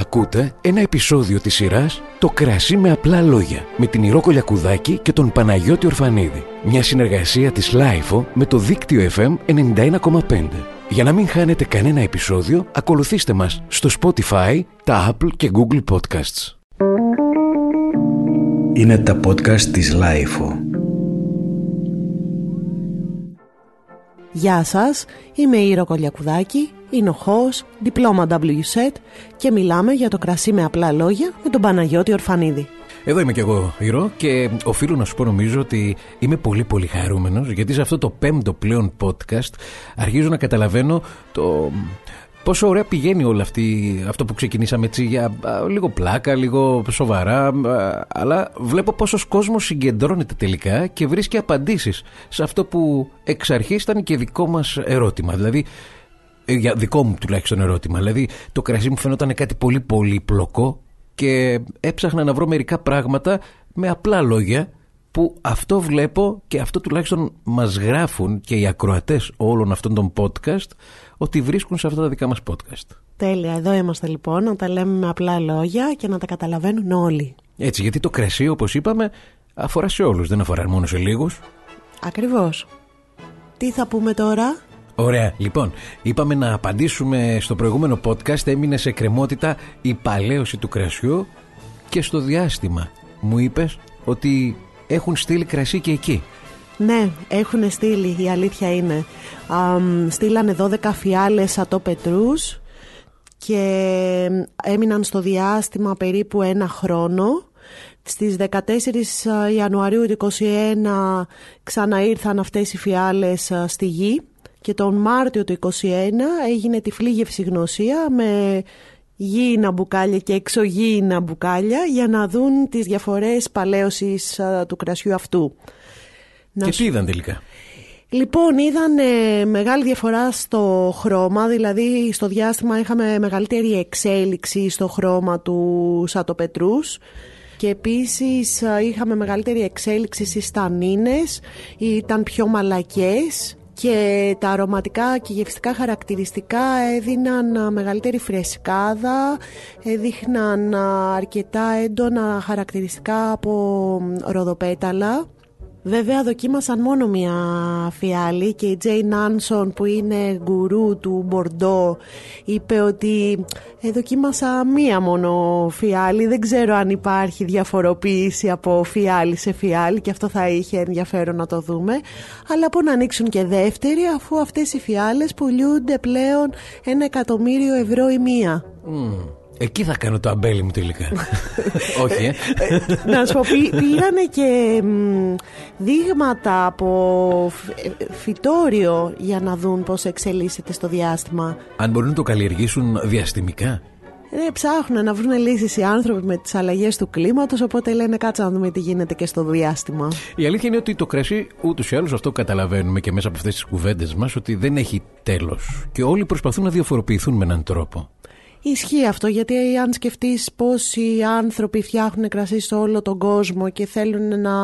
Ακούτε ένα επεισόδιο της σειράς «Το κρασί με απλά λόγια» με την Ηρώ Κουλιακουδάκη και τον Παναγιώτη Ορφανίδη. Μια συνεργασία της LiFO με το δίκτυο FM 91,5. Για να μην χάνετε κανένα επεισόδιο, ακολουθήστε μας στο Spotify, τα Apple και Google Podcasts. Είναι τα podcast της Λάιφο. Γεια σας, είμαι η Ρο Κολιακουδάκη, είναι ο Χος, διπλώμα WSET και μιλάμε για το κρασί με απλά λόγια με τον Παναγιώτη Ορφανίδη. Εδώ είμαι κι εγώ, Ηρώ, και οφείλω να σου πω νομίζω ότι είμαι πολύ πολύ χαρούμενος γιατί σε αυτό το πέμπτο πλέον podcast αρχίζω να καταλαβαίνω το πόσο ωραία πηγαίνει όλο αυτή, αυτό που ξεκινήσαμε έτσι για λίγο πλάκα, λίγο σοβαρά, αλλά βλέπω πόσος κόσμος συγκεντρώνεται τελικά και βρίσκει απαντήσεις σε αυτό που εξ αρχής ήταν και δικό μας ερώτημα. Δηλαδή, ε, για δικό μου τουλάχιστον ερώτημα. Δηλαδή, το κρασί μου φαινόταν κάτι πολύ πολύ πλοκό και έψαχνα να βρω μερικά πράγματα με απλά λόγια που αυτό βλέπω και αυτό τουλάχιστον μας γράφουν και οι ακροατές όλων αυτών των podcast ότι βρίσκουν σε αυτά τα δικά μας podcast. Τέλεια, εδώ είμαστε λοιπόν να τα λέμε με απλά λόγια και να τα καταλαβαίνουν όλοι. Έτσι, γιατί το κρασί όπως είπαμε αφορά σε όλους, δεν αφορά μόνο σε λίγους. Ακριβώς. Τι θα πούμε τώρα; Ωραία, λοιπόν, είπαμε να απαντήσουμε στο προηγούμενο podcast, έμεινε σε κρεμότητα η παλαίωση του κρασιού και στο διάστημα μου είπες ότι έχουν στείλει κρασί και εκεί. Ναι, έχουν στείλει, η αλήθεια είναι. Α, στείλανε 12 φιάλες ατόπετρούς και έμειναν στο διάστημα περίπου ένα χρόνο. Στις 14 Ιανουαρίου του 2021 ξαναήρθαν αυτές οι φιάλες στη γη και τον Μάρτιο του 2021 έγινε τυφλή γευσηγνωσία με γήινα μπουκάλια και εξωγήινα μπουκάλια για να δουν τις διαφορές παλαίωσης του κρασιού αυτού. Και τι είδαν τελικά; Λοιπόν, είδαν ε, μεγάλη διαφορά στο χρώμα, δηλαδή στο διάστημα είχαμε μεγαλύτερη εξέλιξη στο χρώμα του σατοπετρούς και επίσης είχαμε μεγαλύτερη εξέλιξη στις τανίνες, ήταν πιο μαλακές και τα αρωματικά και γευστικά χαρακτηριστικά έδιναν μεγαλύτερη φρεσκάδα, έδειχναν αρκετά έντονα χαρακτηριστικά από ροδοπέταλα Βέβαια δοκίμασαν μόνο μία φιάλη και η Τζέιν Άνσον που είναι γκουρού του Μπορντό είπε ότι ε, δοκίμασα μία μόνο φιάλη. Δεν ξέρω αν υπάρχει διαφοροποίηση από φιάλη σε φιάλη και αυτό θα είχε ενδιαφέρον να το δούμε. Αλλά από να ανοίξουν και δεύτερη αφού αυτές οι φιάλες πουλιούνται πλέον ένα εκατομμύριο ευρώ η μία. Εκεί θα κάνω το αμπέλι μου τελικά. Όχι, ε. Να σου πω, πήρανε και δείγματα από φυτόριο για να δουν πώς εξελίσσεται στο διάστημα. Αν μπορούν να το καλλιεργήσουν διαστημικά. Ναι, ψάχνουν να βρουν λύσεις οι άνθρωποι με τις αλλαγές του κλίματος οπότε λένε κάτσε να δούμε τι γίνεται και στο διάστημα. Η αλήθεια είναι ότι το κρασί ούτως ή άλλως αυτό καταλαβαίνουμε και μέσα από αυτές τις κουβέντες μας ότι δεν έχει τέλος και όλοι προσπαθούν να διαφοροποιηθούν με έναν τρόπο. Ισχύει αυτό γιατί αν σκεφτείς πόσοι άνθρωποι φτιάχνουν κρασί σε όλο τον κόσμο και θέλουν να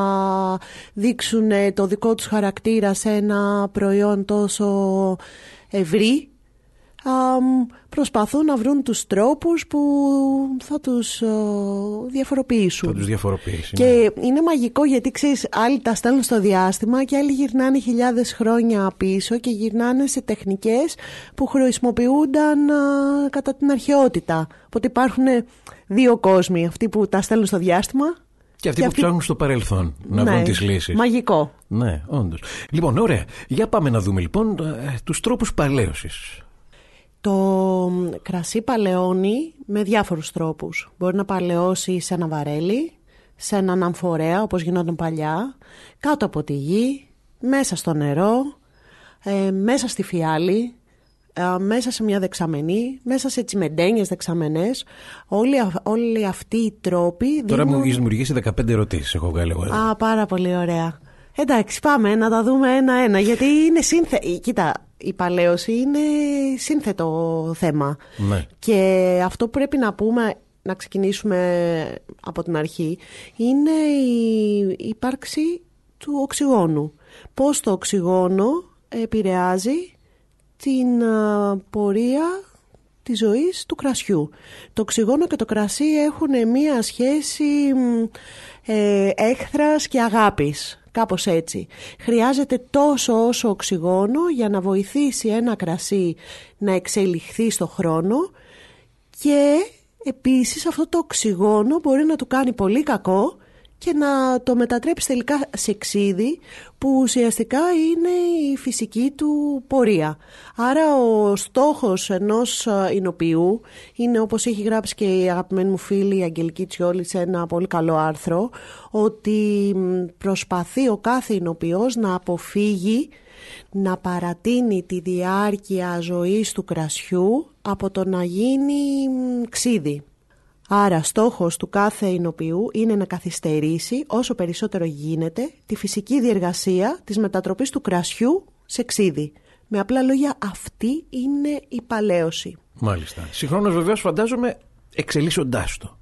δείξουν το δικό τους χαρακτήρα σε ένα προϊόν τόσο ευρύ προσπαθούν να βρουν τους τρόπους που θα τους διαφοροποιήσουν. Θα τους διαφοροποιήσει. Και ναι. είναι μαγικό γιατί ξέρεις άλλοι τα στέλνουν στο διάστημα και άλλοι γυρνάνε χιλιάδες χρόνια πίσω και γυρνάνε σε τεχνικές που χρησιμοποιούνταν κατά την αρχαιότητα. Οπότε υπάρχουν δύο κόσμοι, αυτοί που τα στέλνουν στο διάστημα και αυτοί που ψάχνουν στο παρελθόν να ναι, βρουν τις λύσεις. Μαγικό. Ναι, όντως. Λοιπόν, ωραία. Για πάμε να δούμε λοιπόν ε, τους τρόπους παλαίωσης. Το κρασί παλαιώνει με διάφορους τρόπους. Μπορεί να παλαιώσει σε ένα βαρέλι, σε έναν αμφορέα όπως γινόταν παλιά, κάτω από τη γη, μέσα στο νερό, ε, μέσα στη φιάλη, ε, μέσα σε μια δεξαμενή, μέσα σε τσιμεντένιες δεξαμενές. Όλοι, όλοι αυτοί οι τρόποι... Τώρα μου έχει δημιουργήσει 15 ερωτήσεις, έχω βγάλει εγώ. Α, πάρα πολύ ωραία. Εντάξει, πάμε να τα δούμε ένα-ένα, γιατί είναι σύνθε... Κοίτα, η παλαίωση είναι σύνθετο θέμα. Ναι. Και αυτό που πρέπει να πούμε, να ξεκινήσουμε από την αρχή, είναι η ύπαρξη του οξυγόνου. Πώς το οξυγόνο επηρεάζει την πορεία της ζωής του κρασιού. Το οξυγόνο και το κρασί έχουν μία σχέση ε, έχθρας και αγάπης. Κάπως έτσι. Χρειάζεται τόσο όσο οξυγόνο για να βοηθήσει ένα κρασί να εξελιχθεί στο χρόνο και επίσης αυτό το οξυγόνο μπορεί να του κάνει πολύ κακό και να το μετατρέψει τελικά σε ξύδι που ουσιαστικά είναι η φυσική του πορεία. Άρα ο στόχος ενός εινοποιού είναι όπως έχει γράψει και η αγαπημένη μου φίλη η Αγγελική Τσιόλη σε ένα πολύ καλό άρθρο ότι προσπαθεί ο κάθε εινοποιός να αποφύγει να παρατείνει τη διάρκεια ζωής του κρασιού από το να γίνει ξύδι. Άρα στόχος του κάθε εινοποιού είναι να καθυστερήσει όσο περισσότερο γίνεται τη φυσική διεργασία της μετατροπής του κρασιού σε ξύδι. Με απλά λόγια αυτή είναι η παλαίωση. Μάλιστα. Συγχρόνως βεβαίως φαντάζομαι εξελίσσοντάς το.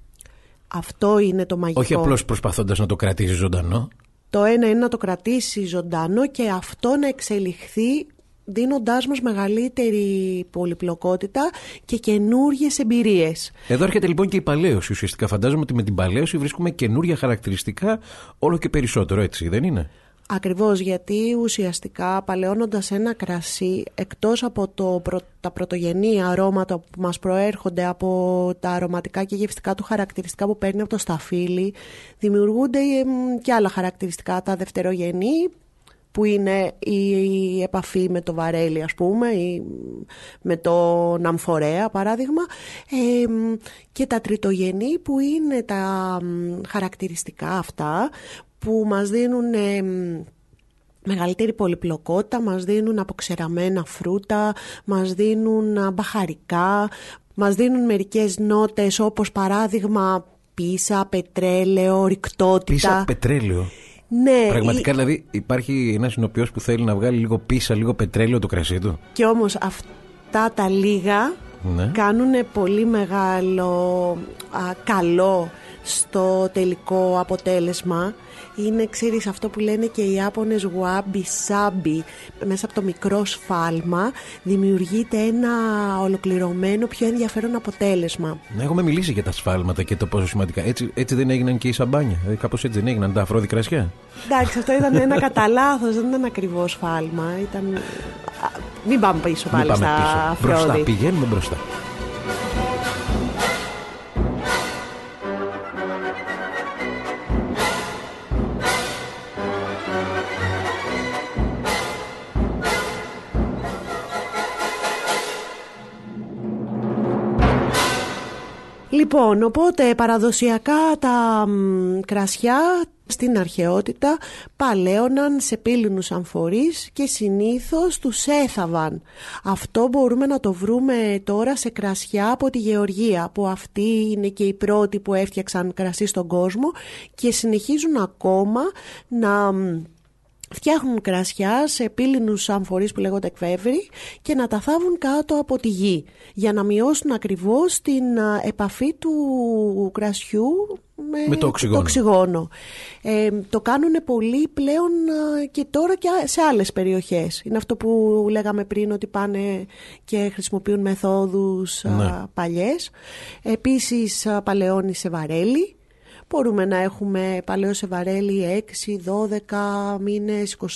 Αυτό είναι το μαγικό. Όχι απλώς προσπαθώντας να το κρατήσει ζωντανό. Το ένα είναι να το κρατήσει ζωντανό και αυτό να εξελιχθεί δίνοντάς μας μεγαλύτερη πολυπλοκότητα και καινούριε εμπειρίες. Εδώ έρχεται λοιπόν και η παλαίωση. Ουσιαστικά φαντάζομαι ότι με την παλαίωση βρίσκουμε καινούργια χαρακτηριστικά όλο και περισσότερο, έτσι δεν είναι; Ακριβώς γιατί ουσιαστικά παλαιώνοντας ένα κρασί εκτός από το, τα πρωτογενή αρώματα που μας προέρχονται από τα αρωματικά και γευστικά του χαρακτηριστικά που παίρνει από το σταφύλι δημιουργούνται και άλλα χαρακτηριστικά τα δευτερογενή που είναι η επαφή με το βαρέλι ας πούμε ή με το ναμφορέα παράδειγμα και τα τριτογενή που είναι τα χαρακτηριστικά αυτά που μας δίνουν μεγαλύτερη πολυπλοκότητα, μας δίνουν αποξεραμένα φρούτα, μας δίνουν μπαχαρικά, μας δίνουν μερικές νότες όπως παράδειγμα πίσα, πετρέλαιο, ρηκτότητα. Πίσα, πετρέλαιο. Ναι, Πραγματικά, δηλαδή, υπάρχει ένας συνοποιό που θέλει να βγάλει λίγο πίσα, λίγο πετρέλαιο το κρασί του. Και όμως αυτά τα λίγα ναι. κάνουν πολύ μεγάλο καλό στο τελικό αποτέλεσμα είναι, ξέρεις, αυτό που λένε και οι Ιάπωνες wabi sabi. Μέσα από το μικρό σφάλμα δημιουργείται ένα ολοκληρωμένο, πιο ενδιαφέρον αποτέλεσμα. Ναι, έχουμε μιλήσει για τα σφάλματα και το πόσο σημαντικά. Έτσι, έτσι δεν έγιναν και οι σαμπάνια. Δηλαδή, κάπως έτσι δεν έγιναν τα αφρόδη κρασιά. Εντάξει, αυτό ήταν ένα κατά λάθος, δεν ήταν ακριβώς σφάλμα. Ήταν... Μην πάμε πίσω πάλι Μην πάμε στα πίσω. Μπροστά, πηγαίνουμε μπροστά. Λοιπόν, οπότε παραδοσιακά τα κρασιά στην αρχαιότητα παλαίωναν σε πύληνους αμφορείς και συνήθως τους έθαβαν. Αυτό μπορούμε να το βρούμε τώρα σε κρασιά από τη Γεωργία που αυτοί είναι και οι πρώτοι που έφτιαξαν κρασί στον κόσμο και συνεχίζουν ακόμα να φτιάχνουν κρασιά σε πύληνους αμφορείς που λέγονται εκβεύρη και να τα θάβουν κάτω από τη γη για να μειώσουν ακριβώς την επαφή του κρασιού με, το οξυγόνο. Το, οξυγόνο. Ε, το κάνουν πολύ πλέον και τώρα και σε άλλες περιοχές. Είναι αυτό που λέγαμε πριν ότι πάνε και χρησιμοποιούν μεθόδους ναι. παλιές. Επίσης παλαιώνει σε βαρέλι Μπορούμε να έχουμε παλαιό σε βαρέλι 6, 12 μήνες, 24,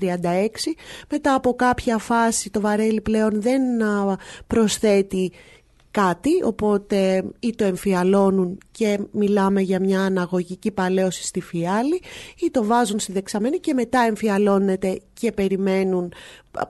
36. Μετά από κάποια φάση το βαρέλι πλέον δεν προσθέτει κάτι, οπότε ή το εμφιαλώνουν και μιλάμε για μια αναγωγική παλαίωση στη φιάλη ή το βάζουν στη δεξαμένη και μετά εμφιαλώνεται και περιμένουν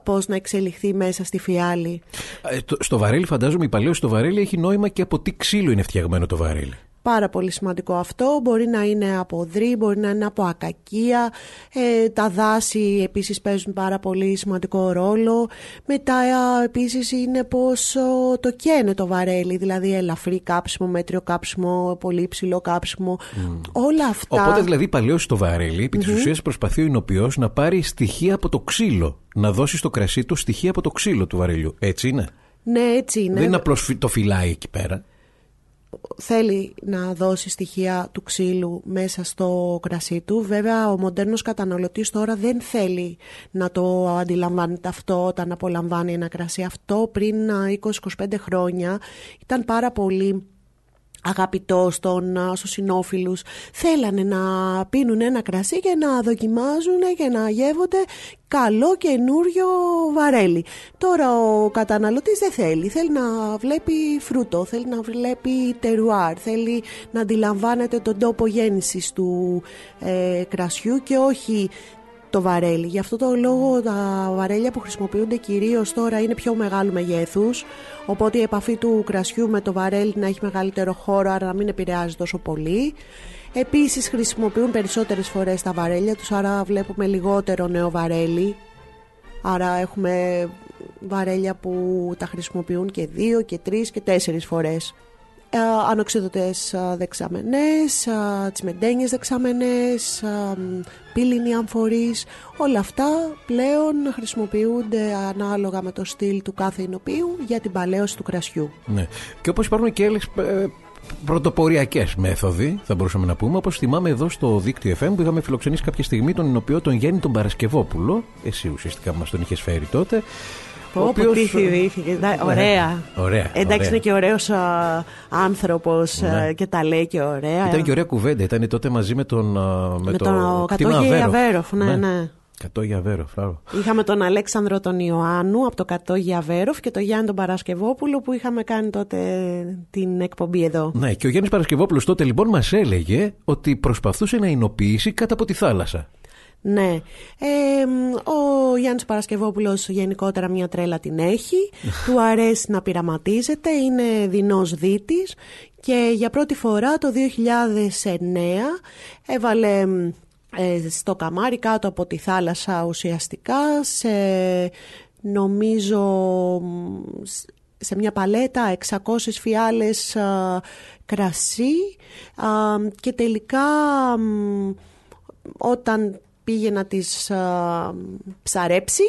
πώς να εξελιχθεί μέσα στη φιάλη. Ε, στο βαρέλι φαντάζομαι η παλαίωση στο βαρέλι έχει νόημα και από τι ξύλο είναι φτιαγμένο το βαρέλι. Πάρα πολύ σημαντικό αυτό. Μπορεί να είναι από δρύ, μπορεί να είναι από ακακία. Ε, τα δάση επίσης παίζουν πάρα πολύ σημαντικό ρόλο. Μετά ε, επίσης είναι πως το καίνε το βαρέλι, δηλαδή ελαφρύ κάψιμο, μέτριο κάψιμο, πολύ υψηλό κάψιμο. Όλα αυτά. Οπότε δηλαδή παλαιώσει το βαρέλι, επί mm-hmm. ουσίας προσπαθεί ο εινοποιός να πάρει στοιχεία από το ξύλο. Να δώσει στο κρασί του στοιχεία από το ξύλο του βαρελιού. Έτσι είναι; Ναι, έτσι είναι. Δεν είναι απλώς το φυλάει εκεί πέρα. Θέλει να δώσει στοιχεία του ξύλου μέσα στο κρασί του. Βέβαια ο μοντέρνος καταναλωτής τώρα δεν θέλει να το αντιλαμβάνεται αυτό όταν απολαμβάνει ένα κρασί. Αυτό πριν 20-25 χρόνια ήταν πάρα πολύ αγαπητό στον, στους συνόφιλους θέλανε να πίνουν ένα κρασί και να δοκιμάζουν και να γεύονται καλό καινούριο βαρέλι. Τώρα ο καταναλωτής δεν θέλει, θέλει να βλέπει φρούτο, θέλει να βλέπει τερουάρ, θέλει να αντιλαμβάνεται τον τόπο γέννησης του ε, κρασιού και όχι το βαρέλι. Γι' αυτό το λόγο τα βαρέλια που χρησιμοποιούνται κυρίως τώρα είναι πιο μεγάλου μεγέθους, οπότε η επαφή του κρασιού με το βαρέλι να έχει μεγαλύτερο χώρο, άρα να μην επηρεάζει τόσο πολύ. Επίσης χρησιμοποιούν περισσότερες φορές τα βαρέλια τους, άρα βλέπουμε λιγότερο νέο βαρέλι. Άρα έχουμε βαρέλια που τα χρησιμοποιούν και δύο και τρεις και τέσσερις φορές. Ε, ανοξίδωτες ε, δεξαμενές, ε, τσιμεντένιες δεξαμενές, πύληνοι αμφορείς, όλα αυτά πλέον χρησιμοποιούνται ανάλογα με το στυλ του κάθε εινοποιού για την παλαίωση του κρασιού. Ναι. Και όπως υπάρχουν και άλλες πρωτοποριακές μέθοδοι, θα μπορούσαμε να πούμε. Όπως θυμάμαι εδώ στο δίκτυο FM που είχαμε φιλοξενήσει κάποια στιγμή τον Ινοποιό τον Γέννη τον Παρασκευόπουλο. Εσύ ουσιαστικά μας τον είχες φέρει τότε. Πω, οποίος... τι θυμήθηκες. Ναι, ωραία. ωραία. Εντάξει, ωραία. είναι και ωραίος άνθρωπος Ναι. και τα λέει και ωραία. Ήταν και ωραία κουβέντα. Ήταν τότε μαζί με τον. α, με το τον κτήμα Κατόγη Αβέροφ. Αβέροφ. Ναι, ναι. Κατόγη Αβέροφ, μπράβο. Είχαμε τον Αλέξανδρο τον Ιωάννου από το Κατόγι Αβέροφ και τον Γιάννη τον Παρασκευόπουλο που είχαμε κάνει τότε την εκπομπή εδώ. Ναι, και ο Γιάννης Παρασκευόπουλος τότε λοιπόν μας έλεγε ότι προσπαθούσε να εινοποιήσει κάτω από τη θάλασσα. Ναι. Ε, ο Γιάννης Παρασκευόπουλος γενικότερα μια τρέλα την έχει. του αρέσει να πειραματίζεται. Είναι δεινός δίτης. Και για πρώτη φορά το 2009 έβαλε ε, στο καμάρι κάτω από τη θάλασσα ουσιαστικά σε νομίζω σε μια παλέτα 600 φιάλες α, κρασί α, και τελικά μ, όταν πήγε να τις α, ψαρέψει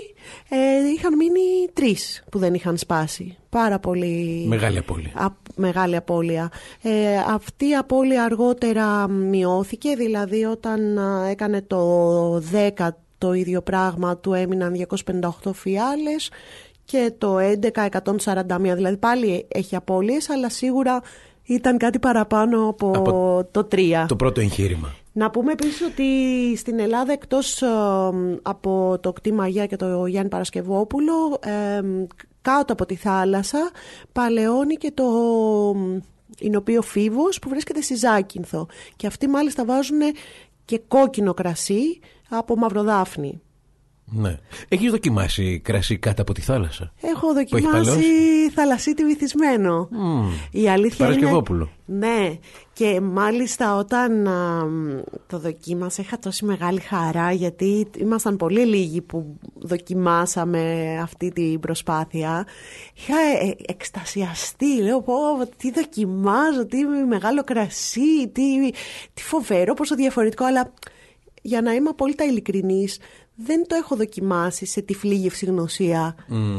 ε, είχαν μείνει τρεις που δεν είχαν σπάσει. Πάρα πολύ Μεγάλη απώλεια. Α, μεγάλη απώλεια. Ε, αυτή η απώλεια αργότερα μειώθηκε, δηλαδή όταν α, έκανε το 10 το ίδιο πράγμα του έμειναν 258 φιάλες και το 11 141, δηλαδή πάλι έχει απώλειες αλλά σίγουρα ήταν κάτι παραπάνω από, Από το 3. Το πρώτο εγχείρημα. Να πούμε επίσης ότι στην Ελλάδα εκτός ε, από το κτήμα Αγία και το Γιάννη Παρασκευόπουλο ε, κάτω από τη θάλασσα παλαιώνει και το εινοποιείο Φίβος που βρίσκεται στη Ζάκυνθο και αυτοί μάλιστα βάζουν και κόκκινο κρασί από μαυροδάφνη. Ναι. Έχεις δοκιμάσει κρασί κάτω από τη θάλασσα; Έχω έχει δοκιμάσει παλαιώσει; θαλασσίτη βυθισμένο. Η αλήθεια Παρασκευόπουλο. είναι... Ναι. Και μάλιστα όταν α, το δοκίμασα είχα τόση μεγάλη χαρά γιατί ήμασταν πολύ λίγοι που δοκιμάσαμε αυτή την προσπάθεια. Είχα ε, εκστασιαστεί, λέω πω τι δοκιμάζω, τι μεγάλο κρασί, τι, τι φοβερό, πόσο διαφορετικό, αλλά για να είμαι απόλυτα ειλικρινής, δεν το έχω δοκιμάσει σε τυφλή γευσηγνωσία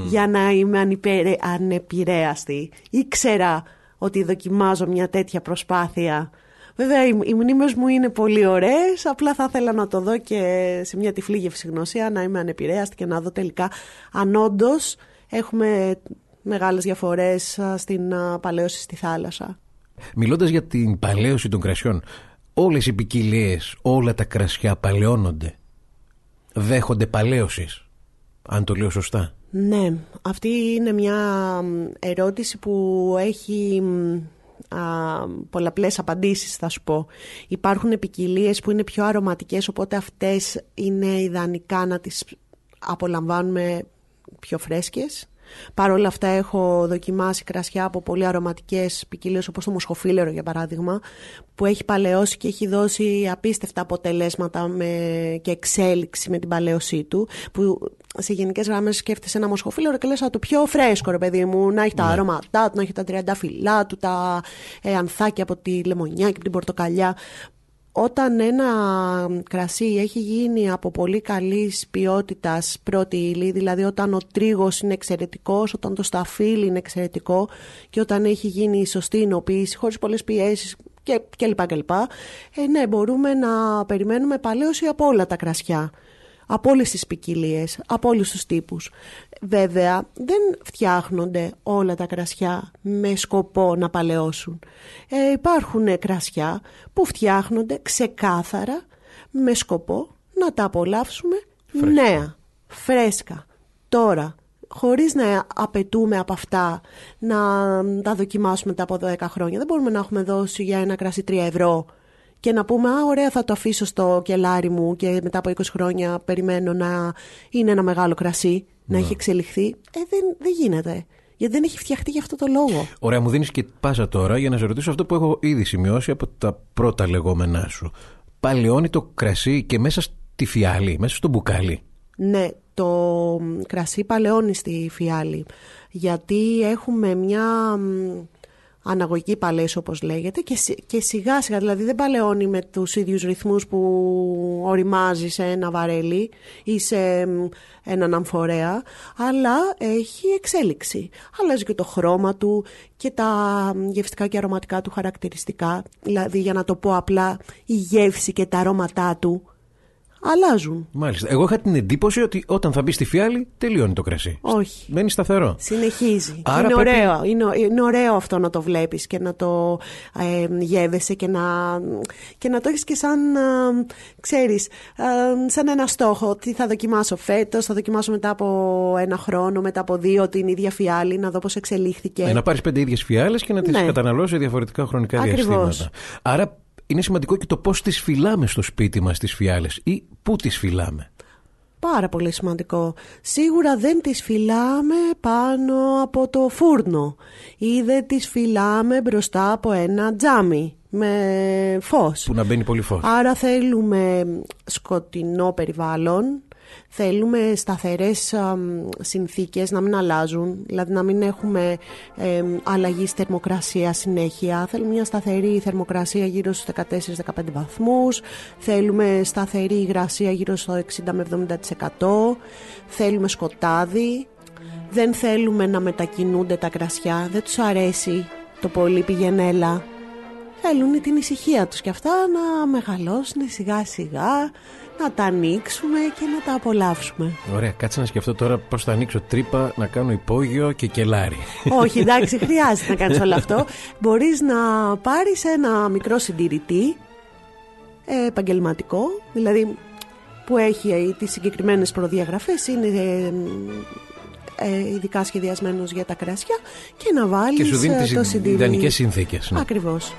για να είμαι ανυπερε- ανεπηρέαστη. Ήξερα ότι δοκιμάζω μια τέτοια προσπάθεια. Βέβαια, οι, οι μνήμες μου είναι πολύ ωραίες, απλά θα ήθελα να το δω και σε μια τυφλή γευσηγνωσία, να είμαι ανεπηρέαστη και να δω τελικά αν όντως έχουμε μεγάλες διαφορές α, στην α, παλαίωση στη θάλασσα. Μιλώντας για την παλαίωση των κρασιών, όλες οι ποικιλίες, όλα τα κρασιά παλαιώνονται. Δέχονται παλαίωσης. Αν το λέω σωστά. Ναι, αυτή είναι μια μ, ερώτηση που έχει μ, α, πολλαπλές απαντήσεις θα σου πω. Υπάρχουν ποικιλίες που είναι πιο αρωματικές οπότε αυτές είναι ιδανικά να τις απολαμβάνουμε πιο φρέσκες. Παρ' όλα αυτά έχω δοκιμάσει κρασιά από πολύ αρωματικές ποικιλίες όπως το μοσχοφίλερο για παράδειγμα που έχει παλαιώσει και έχει δώσει απίστευτα αποτελέσματα με, και εξέλιξη με την παλαίωσή του που σε γενικές γραμμές σκέφτεσαι ένα μοσχοφίλερο και λες «Α, το πιο φρέσκο ρε παιδί μου να έχει τα αρώματά του, να έχει τα τριαντάφυλλά του, τα ε, ανθάκια από τη λεμονιά και από την πορτοκαλιά όταν ένα κρασί έχει γίνει από πολύ καλής ποιότητας πρώτη ύλη, δηλαδή όταν ο τρίγος είναι εξαιρετικός, όταν το σταφύλι είναι εξαιρετικό και όταν έχει γίνει η σωστή εινοποίηση χωρίς πολλές πιέσεις και, και λοιπά και λοιπά, ε, ναι, μπορούμε να περιμένουμε παλαίωση από όλα τα κρασιά από όλες τις ποικιλίες, από όλους τους τύπους. Βέβαια, δεν φτιάχνονται όλα τα κρασιά με σκοπό να παλαιώσουν. Ε, υπάρχουν κρασιά που φτιάχνονται ξεκάθαρα με σκοπό να τα απολαύσουμε νέα, φρέσκα, τώρα, χωρίς να απαιτούμε από αυτά να τα δοκιμάσουμε μετά από 10 χρόνια. Δεν μπορούμε να έχουμε δώσει για ένα κρασί 3 ευρώ και να πούμε «Α, ωραία, θα το αφήσω στο κελάρι μου και μετά από 20 χρόνια περιμένω να είναι ένα μεγάλο κρασί, να έχει εξελιχθεί». Ε, δεν, δεν γίνεται. Γιατί δεν έχει φτιαχτεί για αυτό το λόγο. Ωραία, μου δίνεις και πάσα τώρα για να σε ρωτήσω αυτό που έχω ήδη σημειώσει από τα πρώτα λεγόμενά σου. Παλαιώνει το κρασί και μέσα στη φιάλη, μέσα στο μπουκάλι. Ναι, το κρασί παλαιώνει στη φιάλη. Γιατί έχουμε μια αναγωγική παλές όπως λέγεται και, και σιγά σιγά δηλαδή δεν παλαιώνει με τους ίδιους ρυθμούς που οριμάζεις σε ένα βαρέλι ή σε έναν αμφορέα αλλά έχει εξέλιξη. Αλλάζει και το χρώμα του και τα γευστικά και αρωματικά του χαρακτηριστικά δηλαδή για να το πω απλά η γεύση και τα αρώματά του αλλάζουν. Μάλιστα. Εγώ είχα την εντύπωση ότι όταν θα μπει στη φιάλη τελειώνει το κρασί. Όχι. Μένει σταθερό. Συνεχίζει. είναι, ωραίο. Είναι, είναι ωραίο αυτό να το βλέπεις και να το ε, γεύεσαι και να, και να το έχεις και σαν, ε, ξέρεις, ε, σαν ένα στόχο. Τι θα δοκιμάσω φέτος, θα δοκιμάσω μετά από ένα χρόνο, μετά από δύο την ίδια φιάλη, να δω πώς εξελίχθηκε. Ε, να πάρεις πέντε ίδιες φιάλες και να τις ναι. καταναλώσεις διαφορετικά χρονικά Ακριβώς. διαστήματα. Άρα είναι σημαντικό και το πώς τις φυλάμε στο σπίτι μας τις φιάλες ή πού τις φυλάμε. Πάρα πολύ σημαντικό. Σίγουρα δεν τις φυλάμε πάνω από το φούρνο ή δεν τις φυλάμε μπροστά από ένα τζάμι με φως. Που να μπαίνει πολύ φως. Άρα θέλουμε σκοτεινό περιβάλλον, Θέλουμε σταθερές συνθήκες να μην αλλάζουν, δηλαδή να μην έχουμε ε, αλλαγή θερμοκρασία συνέχεια. Θέλουμε μια σταθερή θερμοκρασία γύρω στους 14-15 βαθμούς. Θέλουμε σταθερή υγρασία γύρω στο 60 με 70%. Θέλουμε σκοτάδι. Δεν θέλουμε να μετακινούνται τα κρασιά. Δεν τους αρέσει το πολύ πηγενέλα. Θέλουν την ησυχία τους και αυτά να μεγαλώσουν σιγά σιγά να τα ανοίξουμε και να τα απολαύσουμε. Ωραία, κάτσε να σκεφτώ τώρα πώς θα ανοίξω τρύπα, να κάνω υπόγειο και κελάρι. Όχι, εντάξει, χρειάζεται να κάνεις όλο αυτό. Μπορείς να πάρεις ένα μικρό συντηρητή ε, επαγγελματικό, δηλαδή που έχει τις συγκεκριμένες προδιαγραφές είναι ε, ε, ειδικά σχεδιασμένος για τα κράσια και να βάλεις και σου δίνει τις ιδανικές συνθήκες ναι. ακριβώς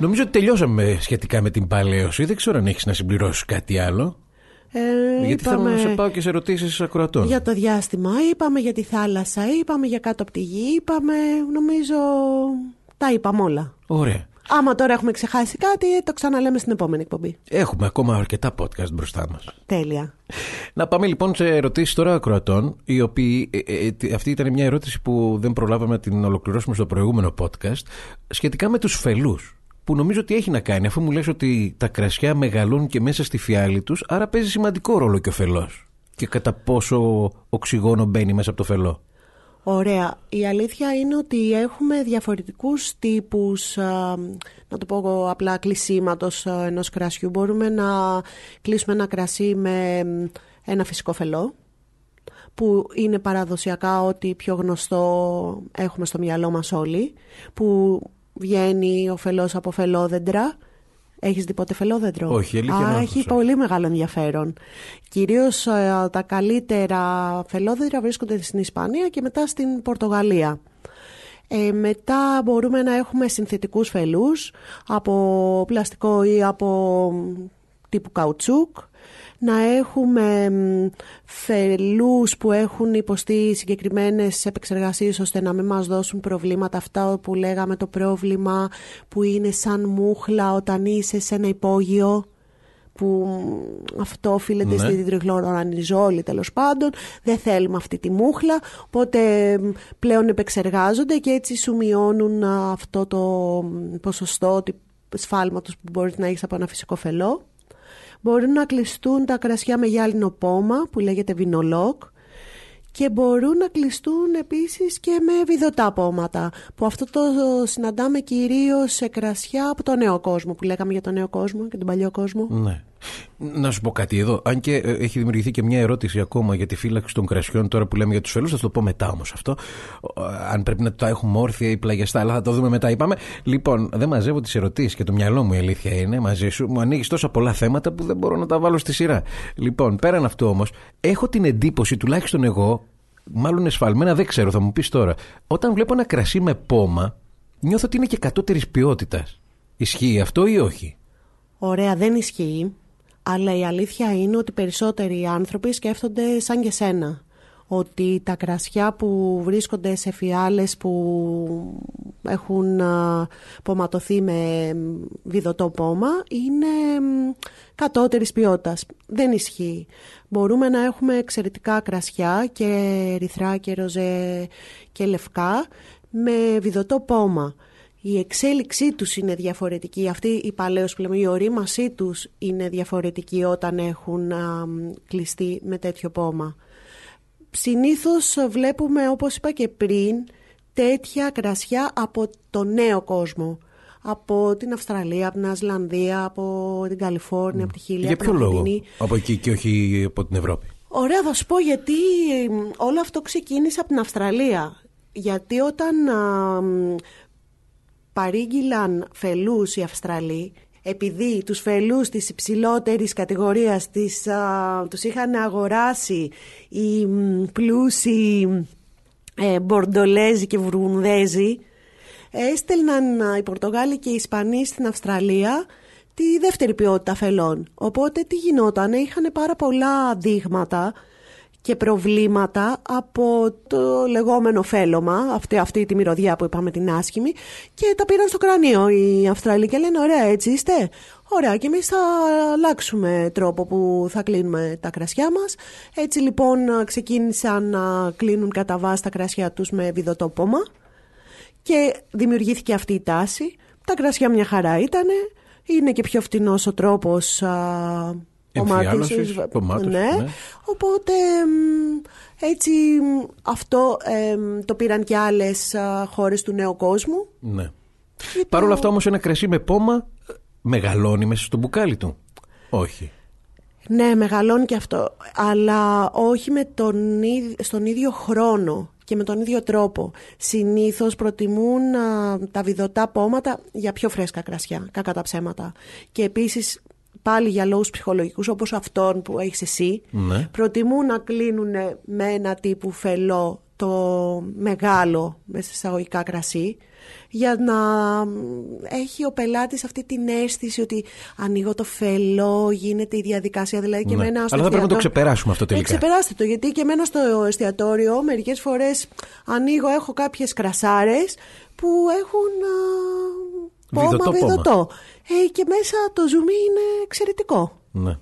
Νομίζω ότι τελειώσαμε σχετικά με την παλαίωση. Δεν ξέρω αν έχεις να συμπληρώσεις κάτι άλλο. Ε, Γιατί είπαμε... θέλω να σε πάω και σε ερωτήσεις ακροατών. Για το διάστημα, είπαμε για τη θάλασσα, είπαμε για κάτω από τη γη, είπαμε. Νομίζω. Τα είπαμε όλα. Ωραία. Άμα τώρα έχουμε ξεχάσει κάτι, το ξαναλέμε στην επόμενη εκπομπή. Έχουμε ακόμα αρκετά podcast μπροστά μας. Τέλεια. Να πάμε λοιπόν σε ερωτήσεις τώρα ακροατών. Οι οποίοι, ε, ε, ε, αυτή ήταν μια ερώτηση που δεν προλάβαμε να την ολοκληρώσουμε στο προηγούμενο podcast. Σχετικά με τους φελούς που νομίζω ότι έχει να κάνει αφού μου λες ότι τα κρασιά μεγαλώνουν και μέσα στη φιάλη τους άρα παίζει σημαντικό ρόλο και ο φελός και κατά πόσο οξυγόνο μπαίνει μέσα από το φελό. Ωραία. Η αλήθεια είναι ότι έχουμε διαφορετικούς τύπους, να το πω απλά, κλεισίματος ενός κρασιού. Μπορούμε να κλείσουμε ένα κρασί με ένα φυσικό φελό, που είναι παραδοσιακά ό,τι πιο γνωστό έχουμε στο μυαλό μας όλοι, που βγαίνει ο φελός από φελόδεντρα. Έχεις δει ποτέ φελόδεντρο; Όχι, αλήθεια Έχει πολύ μεγάλο ενδιαφέρον. Κυρίως ε, τα καλύτερα φελόδεντρα βρίσκονται στην Ισπανία και μετά στην Πορτογαλία. Ε, μετά μπορούμε να έχουμε συνθετικούς φελούς από πλαστικό ή από τύπου καουτσούκ. Να έχουμε φελούς που έχουν υποστεί συγκεκριμένες επεξεργασίες ώστε να μην μας δώσουν προβλήματα αυτά που λέγαμε το πρόβλημα που είναι σαν μούχλα όταν είσαι σε ένα υπόγειο που αυτό οφείλεται ναι. στη τριχλωρανιζόλη τέλος πάντων. Δεν θέλουμε αυτή τη μούχλα. Οπότε πλέον επεξεργάζονται και έτσι σου μειώνουν αυτό το ποσοστό σφάλματος που μπορείς να έχεις από ένα φυσικό φελό. Μπορούν να κλειστούν τα κρασιά με γυάλινο πόμα που λέγεται βινολόκ και μπορούν να κλειστούν επίσης και με βιδωτά πόματα που αυτό το συναντάμε κυρίως σε κρασιά από το νέο κόσμο που λέγαμε για τον νέο κόσμο και τον παλιό κόσμο. Ναι. Να σου πω κάτι εδώ. Αν και ε, έχει δημιουργηθεί και μια ερώτηση ακόμα για τη φύλαξη των κρασιών, τώρα που λέμε για τους φελούς, θα το πω μετά όμως αυτό. Αν πρέπει να τα έχουμε όρθια ή πλαγιαστά, αλλά θα το δούμε μετά. Είπαμε. Λοιπόν, δεν μαζεύω τις ερωτήσεις και το μυαλό μου η αλήθεια είναι μαζί σου. Μου ανοίγεις τόσα πολλά θέματα που δεν μπορώ να τα βάλω στη σειρά. Λοιπόν, πέραν αυτού όμως, έχω την εντύπωση, τουλάχιστον εγώ, μάλλον εσφαλμένα δεν ξέρω, θα μου πεις τώρα. Όταν βλέπω ένα κρασί με πόμα, νιώθω ότι είναι και κατώτερης ποιότητας. Ισχύει αυτό ή όχι; Ωραία, δεν ισχύει. Αλλά η αλήθεια είναι ότι περισσότεροι άνθρωποι σκέφτονται σαν και σένα. Ότι τα κρασιά που βρίσκονται σε φιάλες που έχουν ποματωθεί με βιδωτό πόμα είναι κατώτερης ποιότητας. Δεν ισχύει. Μπορούμε να έχουμε εξαιρετικά κρασιά και ρηθρά και ροζέ και λευκά με βιδωτό πόμα η εξέλιξή τους είναι διαφορετική. Αυτή η παλαίος που λέμε, η ορίμασή τους είναι διαφορετική όταν έχουν κλειστεί με τέτοιο πόμα. Συνήθως βλέπουμε, όπως είπα και πριν, τέτοια κρασιά από το νέο κόσμο. Από την Αυστραλία, από την Ασλανδία, από την Καλιφόρνια, από τη Χίλια. Για ποιο λόγο; Από εκεί και όχι από την Ευρώπη; Ωραία, θα σου πω γιατί όλο αυτό ξεκίνησε από την Αυστραλία. Γιατί όταν παρήγγειλαν φελούς οι Αυστραλοί επειδή τους φελούς της υψηλότερης κατηγορίας τις, α, τους είχαν αγοράσει οι πλούσιοι ε, Μπορντολέζοι και Βρουνδέζοι έστελναν οι Πορτογάλοι και οι Ισπανοί στην Αυστραλία τη δεύτερη ποιότητα φελών. Οπότε τι γινόταν, είχαν πάρα πολλά δείγματα και προβλήματα από το λεγόμενο φέλωμα, αυτή, αυτή τη μυρωδιά που είπαμε την άσχημη, και τα πήραν στο κρανίο οι Αυστραλοί και λένε: Ωραία, έτσι είστε; Ωραία, και εμείς θα αλλάξουμε τρόπο που θα κλείνουμε τα κρασιά μας. Έτσι λοιπόν ξεκίνησαν να κλείνουν κατά βάση τα κρασιά τους με βιδωτόπωμα και δημιουργήθηκε αυτή η τάση. Τα κρασιά μια χαρά ήταν. Είναι και πιο φτηνός ο τρόπος Εμφιάλωσης, ναι. ναι. Οπότε έτσι αυτό το πήραν και άλλες χώρες του νέου κόσμου. Ναι. Παρ' όλα αυτά όμως ένα κρασί με πόμα ε, μεγαλώνει μέσα στο μπουκάλι του. Όχι. Ναι, μεγαλώνει και αυτό. Αλλά όχι με τον, στον ίδιο χρόνο και με τον ίδιο τρόπο. Συνήθως προτιμούν τα βιδωτά πόματα για πιο φρέσκα κρασιά, κακά τα ψέματα. Και επίσης πάλι για λόγους ψυχολογικούς όπως αυτόν που έχεις εσύ ναι. προτιμούν να κλείνουν με ένα τύπου φελό το μεγάλο μέσα εισαγωγικά κρασί για να έχει ο πελάτης αυτή την αίσθηση ότι ανοίγω το φελό, γίνεται η διαδικασία δηλαδή και ναι. Αλλά θα πρέπει να το ξεπεράσουμε αυτό τελικά. Ε, ξεπεράστε το γιατί και εμένα στο εστιατόριο μερικές φορές ανοίγω, έχω κάποιες κρασάρες που έχουν πόμα βιδωτό. Ε, και μέσα το ζουμί είναι εξαιρετικό. Ναι.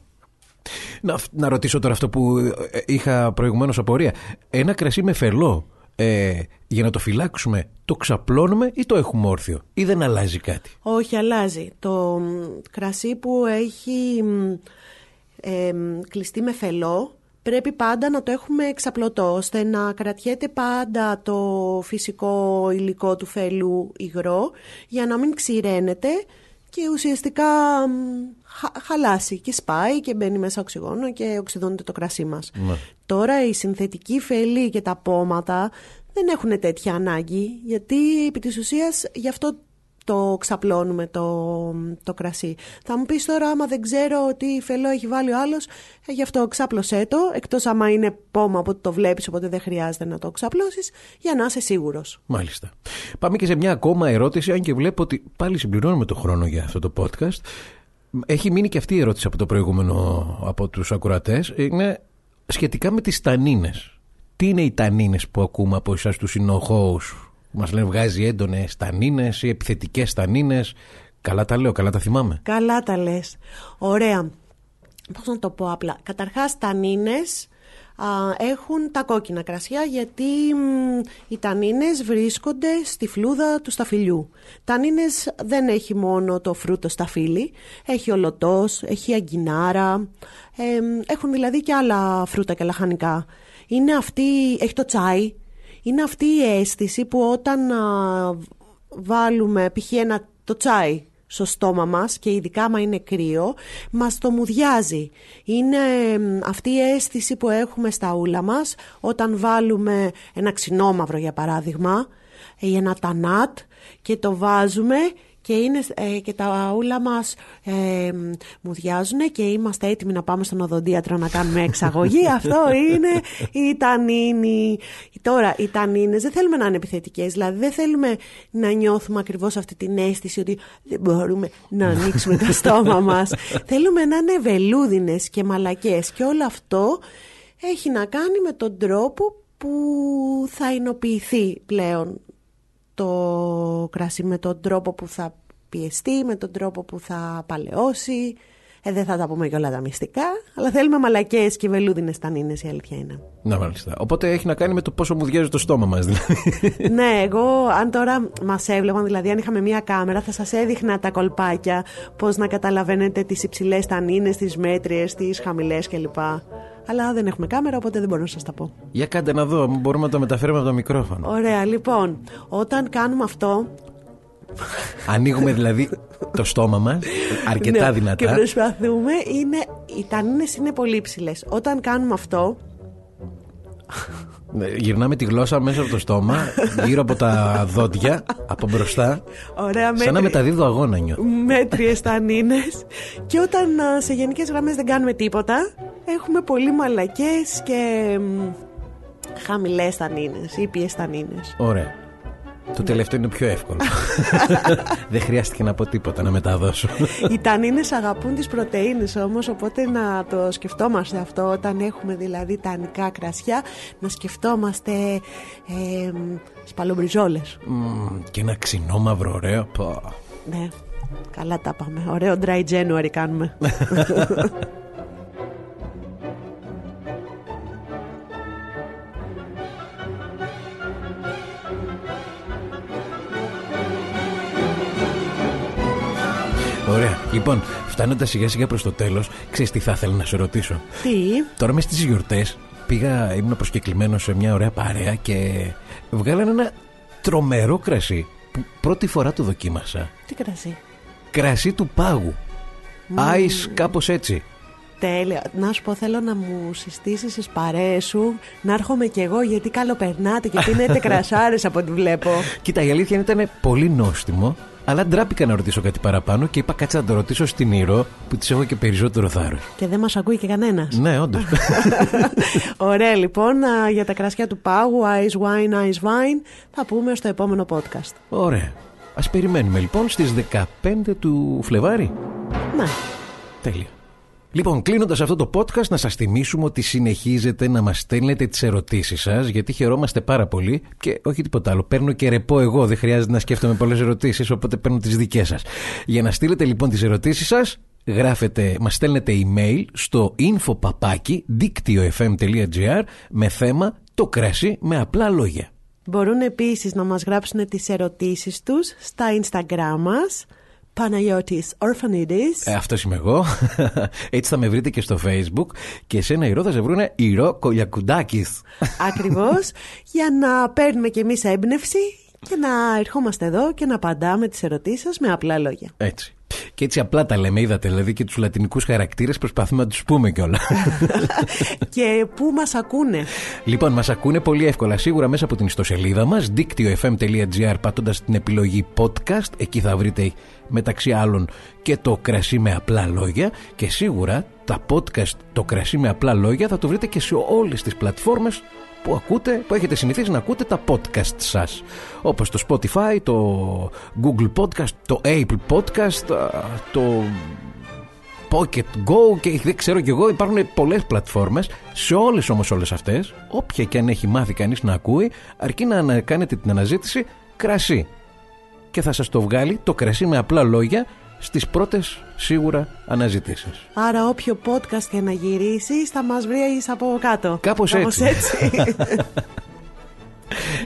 Να, να ρωτήσω τώρα αυτό που ε, είχα προηγουμένως απορία. Ένα κρασί με φελό, ε, για να το φυλάξουμε, το ξαπλώνουμε ή το έχουμε όρθιο; Ή δεν αλλάζει κάτι; Όχι, αλλάζει. Το κρασί που έχει ε, κλειστεί με φελό πρέπει πάντα να το έχουμε εξαπλωτό ώστε να κρατιέται πάντα το φυσικό υλικό του φέλου υγρό για να μην ξηραίνεται και ουσιαστικά χαλάσει και σπάει και μπαίνει μέσα οξυγόνο και οξυδώνεται το κρασί μας. Ναι. Τώρα η συνθετική φέλη και τα πόματα δεν έχουν τέτοια ανάγκη γιατί επί της ουσίας γι' αυτό το ξαπλώνουμε το, το κρασί. Θα μου πεις τώρα άμα δεν ξέρω τι φελό έχει βάλει ο άλλος, ε, γι' αυτό ξάπλωσέ το, εκτός άμα είναι πόμα που το βλέπεις οπότε δεν χρειάζεται να το ξαπλώσεις, για να είσαι σίγουρος. Μάλιστα. Πάμε και σε μια ακόμα ερώτηση, αν και βλέπω ότι πάλι συμπληρώνουμε το χρόνο για αυτό το podcast. Έχει μείνει και αυτή η ερώτηση από το προηγούμενο από τους ακουρατές. Είναι σχετικά με τις τανίνες. Τι είναι οι τανίνες που ακούμε από εσάς τους συνοχώους; Μας λένε βγάζει έντονες τανίνες ή επιθετικές τανίνες. Καλά τα λέω, καλά τα θυμάμαι. Καλά τα λες. Ωραία. Πώς να το πω απλά. Καταρχάς τανίνες α, έχουν τα κόκκινα κρασιά γιατί μ, οι τανίνες βρίσκονται στη φλούδα του σταφυλιού. Τανίνες δεν έχει μόνο το φρούτο σταφύλι, έχει ολοτός, έχει αγκινάρα, ε, έχουν δηλαδή και άλλα φρούτα και λαχανικά. Είναι αυτή, έχει το τσάι, είναι αυτή η αίσθηση που όταν α, βάλουμε π.χ. ένα το τσάι στο στόμα μας και ειδικά άμα είναι κρύο, μας το μουδιάζει. Είναι εμ, αυτή η αίσθηση που έχουμε στα ούλα μας όταν βάλουμε ένα ξινόμαυρο για παράδειγμα ή ένα τανάτ και το βάζουμε και, είναι, ε, και τα ούλα μας ε, μουδιάζουν και είμαστε έτοιμοι να πάμε στον οδοντίατρο να κάνουμε εξαγωγή. Αυτό είναι η τανίνη. Τώρα, οι τανίνες δεν θέλουμε να είναι επιθετικές, δηλαδή δεν θέλουμε να νιώθουμε ακριβώς αυτή την αίσθηση ότι δεν μπορούμε να ανοίξουμε το στόμα μας. θέλουμε να είναι βελούδινες και μαλακές και όλο αυτό έχει να κάνει με τον τρόπο που θα εινοποιηθεί πλέον το κρασί με τον τρόπο που θα πιεστεί, με τον τρόπο που θα παλαιώσει. Ε, δεν θα τα πούμε και όλα τα μυστικά, αλλά θέλουμε μαλακές και βελούδινες τανίνες, η αλήθεια είναι. Να μάλιστα. Οπότε έχει να κάνει με το πόσο μου διάζει το στόμα μας δηλαδή. ναι, εγώ αν τώρα μας έβλεπαν, δηλαδή αν είχαμε μία κάμερα, θα σας έδειχνα τα κολπάκια, πώς να καταλαβαίνετε τις υψηλές τανίνες, τις μέτριες, τις χαμηλές κλπ. Αλλά δεν έχουμε κάμερα, οπότε δεν μπορώ να σας τα πω. Για κάντε να δω, μπορούμε να το μεταφέρουμε από το μικρόφωνο. Ωραία, λοιπόν, όταν κάνουμε αυτό, Ανοίγουμε δηλαδή το στόμα μας αρκετά Ναι, Και δυνατά. προσπαθούμε, είναι, οι τανίνες είναι πολύ ψηλές. Όταν κάνουμε αυτό, Ναι, Γυρνάμε τη γλώσσα μέσα από το στόμα, γύρω από τα δόντια, από μπροστά. ωραία Σαν να μέτρη- μεταδίδω αγώνα νιώθω. μέτριες τανίνες και όταν α, σε γενικές γραμμές δεν κάνουμε τίποτα έχουμε πολύ μαλακές και μ, χαμηλές τανίνες, ήπιες τανίνες. Ωραία. Το τελευταίο είναι πιο εύκολο. Δεν χρειάστηκε να πω τίποτα να μεταδώσω. Οι τανίνες αγαπούν τις πρωτεΐνες όμως οπότε να το σκεφτόμαστε αυτό όταν έχουμε δηλαδή τανικά κρασιά να σκεφτόμαστε ε, μ, σπαλομπριζόλες. Μμμ, και ένα ξινόμαυρο ωραίο. Πω. Ναι, καλά τα πάμε. Ωραίο dry January κάνουμε. Ωραία. Λοιπόν, φτάνοντα σιγά σιγά προς το τέλος, ξέρεις τι θα ήθελα να σε ρωτήσω. Τι, Τώρα μες στις γιορτές πήγα, ήμουν προσκεκλημένος σε μια ωραία παρέα και βγάλανε ένα τρομερό κρασί που πρώτη φορά το δοκίμασα. τι κρασί; Κρασί του πάγου. Άις κάπως έτσι. Τέλεια. Να σου πω, θέλω να μου συστήσεις τις παρέες σου, να έρχομαι κι εγώ γιατί καλοπερνάτε και πίνετε κρασάρες από ό,τι βλέπω. Κοίτα, η αλήθεια είναι ήταν πολύ νόστιμο, αλλά ντράπηκα να ρωτήσω κάτι παραπάνω και είπα κάτσε να το ρωτήσω στην Ήρω που της έχω και περισσότερο θάρρος. Και δεν μας ακούει και κανένας. Ναι, όντως. Ωραία λοιπόν, α, για τα κρασιά του πάγου, Ice Wine, Ice Wine, θα πούμε στο επόμενο podcast. Ωραία. Ας περιμένουμε λοιπόν στις 15 του Φλεβάρι. Ναι. Τέλεια. Λοιπόν, κλείνοντας αυτό το podcast, να σας θυμίσουμε ότι συνεχίζετε να μας στέλνετε τις ερωτήσεις σας, γιατί χαιρόμαστε πάρα πολύ και όχι τίποτα άλλο. Παίρνω και ρεπό εγώ, δεν χρειάζεται να σκέφτομαι πολλές ερωτήσεις, οπότε παίρνω τις δικές σας. Για να στείλετε λοιπόν τις ερωτήσεις σας, γράφετε, μας στέλνετε email στο infopapaki δίκτυο.fm.gr με θέμα το κρασί με απλά λόγια. Μπορούν επίσης να μας γράψουν τις ερωτήσεις τους στα Instagram μας, Παναγιώτης Orphanidis. Ε, αυτός είμαι εγώ. Έτσι θα με βρείτε και στο facebook και σε ένα ηρώ θα σε βρούνε ηρώ κολιακουντάκης. Ακριβώς, για να παίρνουμε κι εμείς έμπνευση και να ερχόμαστε εδώ και να απαντάμε τις ερωτήσεις σας με απλά λόγια. Έτσι. Και έτσι απλά τα λέμε, είδατε, δηλαδή και τους λατινικούς χαρακτήρες προσπαθούμε να τους πούμε κιόλας. και πού μας ακούνε; λοιπόν, μας ακούνε πολύ εύκολα σίγουρα μέσα από την ιστοσελίδα μας δίκτυο.fm.gr πατώντας την επιλογή podcast, εκεί θα βρείτε μεταξύ άλλων και το κρασί με απλά λόγια και σίγουρα τα podcast το κρασί με απλά λόγια θα το βρείτε και σε όλες τις πλατφόρμες που ακούτε, που έχετε συνηθίσει να ακούτε τα podcast σας όπως το Spotify, το Google Podcast, το Apple Podcast, α, το Pocket Go και δεν ξέρω κι εγώ, υπάρχουν πολλές πλατφόρμες. Σε όλες όμως όλες αυτές, όποια και αν έχει μάθει κανείς να ακούει, αρκεί να ανα- κάνετε την αναζήτηση κρασί. Και θα σας το βγάλει το κρασί με απλά λόγια στις πρώτες σίγουρα αναζητήσεις. Άρα όποιο podcast και να γυρίσεις θα μας βρεις από κάτω. Κάπως έτσι. έτσι.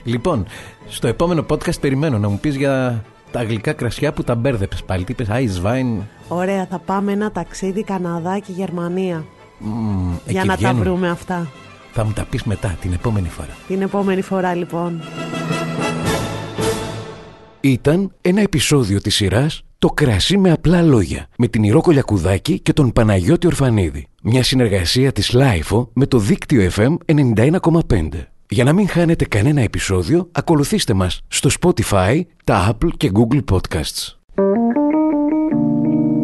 Λοιπόν, στο επόμενο podcast περιμένω να μου πεις για τα γλυκά κρασιά που τα μπέρδεψες πάλι. Τι είπες, Eiswein, Ωραία, θα πάμε ένα ταξίδι Καναδά και Γερμανία. μ, για εκεί να βγαίνουν. τα βρούμε αυτά. Θα μου τα πεις μετά, την επόμενη φορά. Την επόμενη φορά λοιπόν. Ήταν ένα επεισόδιο της σειράς «Το κρασί με απλά λόγια» με την Ηρώ Κουλιακουδάκη και τον Παναγιώτη Ορφανίδη. Μια συνεργασία της LiFO με το δίκτυο FM 91,5. Για να μην χάνετε κανένα επεισόδιο, ακολουθήστε μας στο Spotify, τα Apple και Google Podcasts.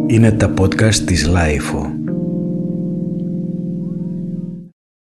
Είναι τα podcast της Lifeo.